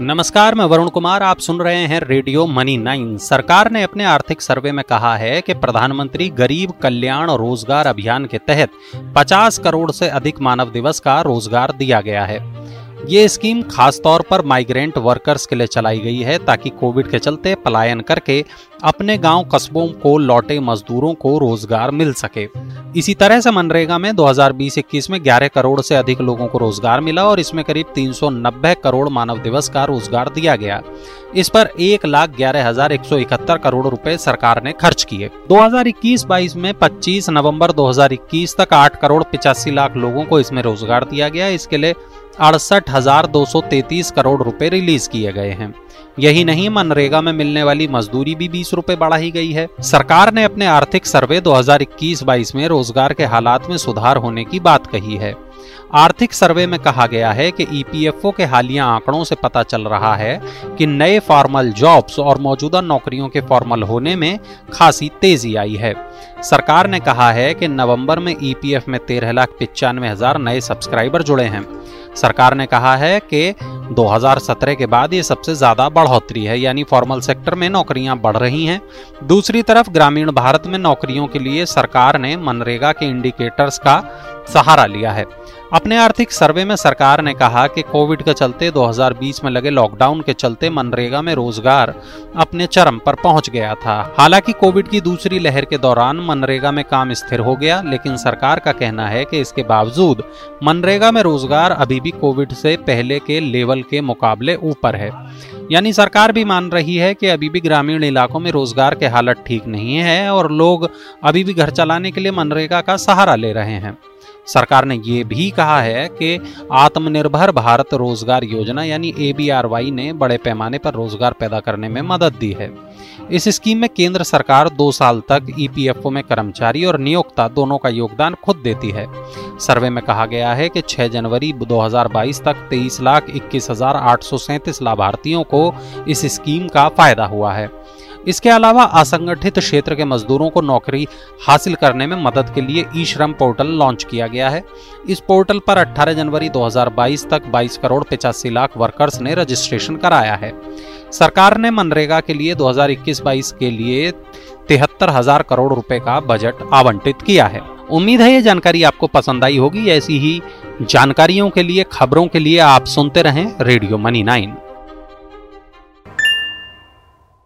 नमस्कार, मैं वरुण कुमार, आप सुन रहे हैं रेडियो मनी नाइन। सरकार ने अपने आर्थिक सर्वे में कहा है कि प्रधानमंत्री गरीब कल्याण रोज़गार अभियान के तहत 50 करोड़ से अधिक मानव दिवस का रोज़गार दिया गया है। ये स्कीम खास तौर पर माइग्रेंट वर्कर्स के लिए चलाई गई है ताकि कोविड के चलते पलायन करके अपने गाँव कस्बों को लौटे मजदूरों को रोज़गार मिल सके। इसी तरह से मनरेगा में 2020-21 में 11 करोड़ से अधिक लोगों को रोज़गार मिला और इसमें करीब 390 करोड़ मानव दिवस का रोज़गार दिया गया। इस पर एक लाख ग्यारह हज़ार एक सौ इकहत्तर करोड़ रुपए सरकार ने खर्च किए। 2021-22 में 25 नवंबर 2021 तक 8 करोड़ पिचासी लाख लोगों को इसमें रोज़गार दिया गया। इसके लिए अड़सठ हज़ार दो सौ तैतीस करोड़ रुपए रिलीज़ किए गए हैं। यही नहीं, मनरेगा में मिलने वाली मजदूरी भी बीस रूपए बढ़ाई गई है। सरकार ने अपने आर्थिक सर्वे 2021-22 में रोज़गार के हालात में सुधार होने की बात कही है। आर्थिक सर्वे में कहा गया है कि ईपीएफओ के हालिया आंकड़ों से पता चल रहा है कि नए फॉर्मल जॉब्स और मौजूदा नौकरियों के फॉर्मल होने में खासी तेज़ी आई है। सरकार ने कहा है कि नवंबर में ईपीएफ में तेरह लाख पिचानवे हज़ार नए सब्सक्राइबर जुड़े हैं। सरकार ने कहा है कि 2017 के बाद ये सबसे ज़्यादा बढ़ोतरी है, यानी फॉर्मल सेक्टर में नौकरियाँ बढ़ रही हैं। दूसरी तरफ़ ग्रामीण भारत में नौकरियों के लिए सरकार ने मनरेगा के इंडिकेटर्स का सहारा लिया है। अपने आर्थिक सर्वे में सरकार ने कहा कि कोविड के चलते 2020 में लगे लॉकडाउन के चलते मनरेगा में रोज़गार अपने चरम पर पहुँच गया था। हालाँकि कोविड की दूसरी लहर के दौरान मनरेगा में काम स्थिर हो गया, लेकिन सरकार का कहना है कि इसके बावजूद मनरेगा में रोज़गार अभी भी कोविड से पहले के लेवल के मुकाबले ऊपर है। यानी सरकार भी मान रही है कि अभी भी ग्रामीण इलाकों में रोज़गार के हालत ठीक नहीं है और लोग अभी भी घर चलाने के लिए मनरेगा का सहारा ले रहे हैं। सरकार ने ये भी कहा है कि आत्मनिर्भर भारत रोज़गार योजना यानी ए ने बड़े पैमाने पर रोज़गार पैदा करने में मदद दी है। इस स्कीम में केंद्र सरकार दो साल तक ईपीएफओ में कर्मचारी और नियोक्ता दोनों का योगदान खुद देती है। सर्वे में कहा गया है कि 6 जनवरी 2022 तक तेईस लाख इक्कीस हज़ार आठ सौ सैंतीस लाभार्थियों को इस स्कीम का फ़ायदा हुआ है। इसके अलावा असंगठित क्षेत्र के मजदूरों को नौकरी हासिल करने में मदद के लिए ई श्रम पोर्टल लॉन्च किया गया है। इस पोर्टल पर 18 जनवरी 2022 तक 22 करोड़ पिचासी लाख वर्कर्स ने रजिस्ट्रेशन कराया है। सरकार ने मनरेगा के लिए 2021-22 के लिए तिहत्तर हज़ार करोड़ रुपए का बजट आवंटित किया है। उम्मीद है ये जानकारी आपको पसंद आई होगी। ऐसी ही जानकारियों के लिए, खबरों के लिए आप सुनते रहें रेडियो मनी नाइन।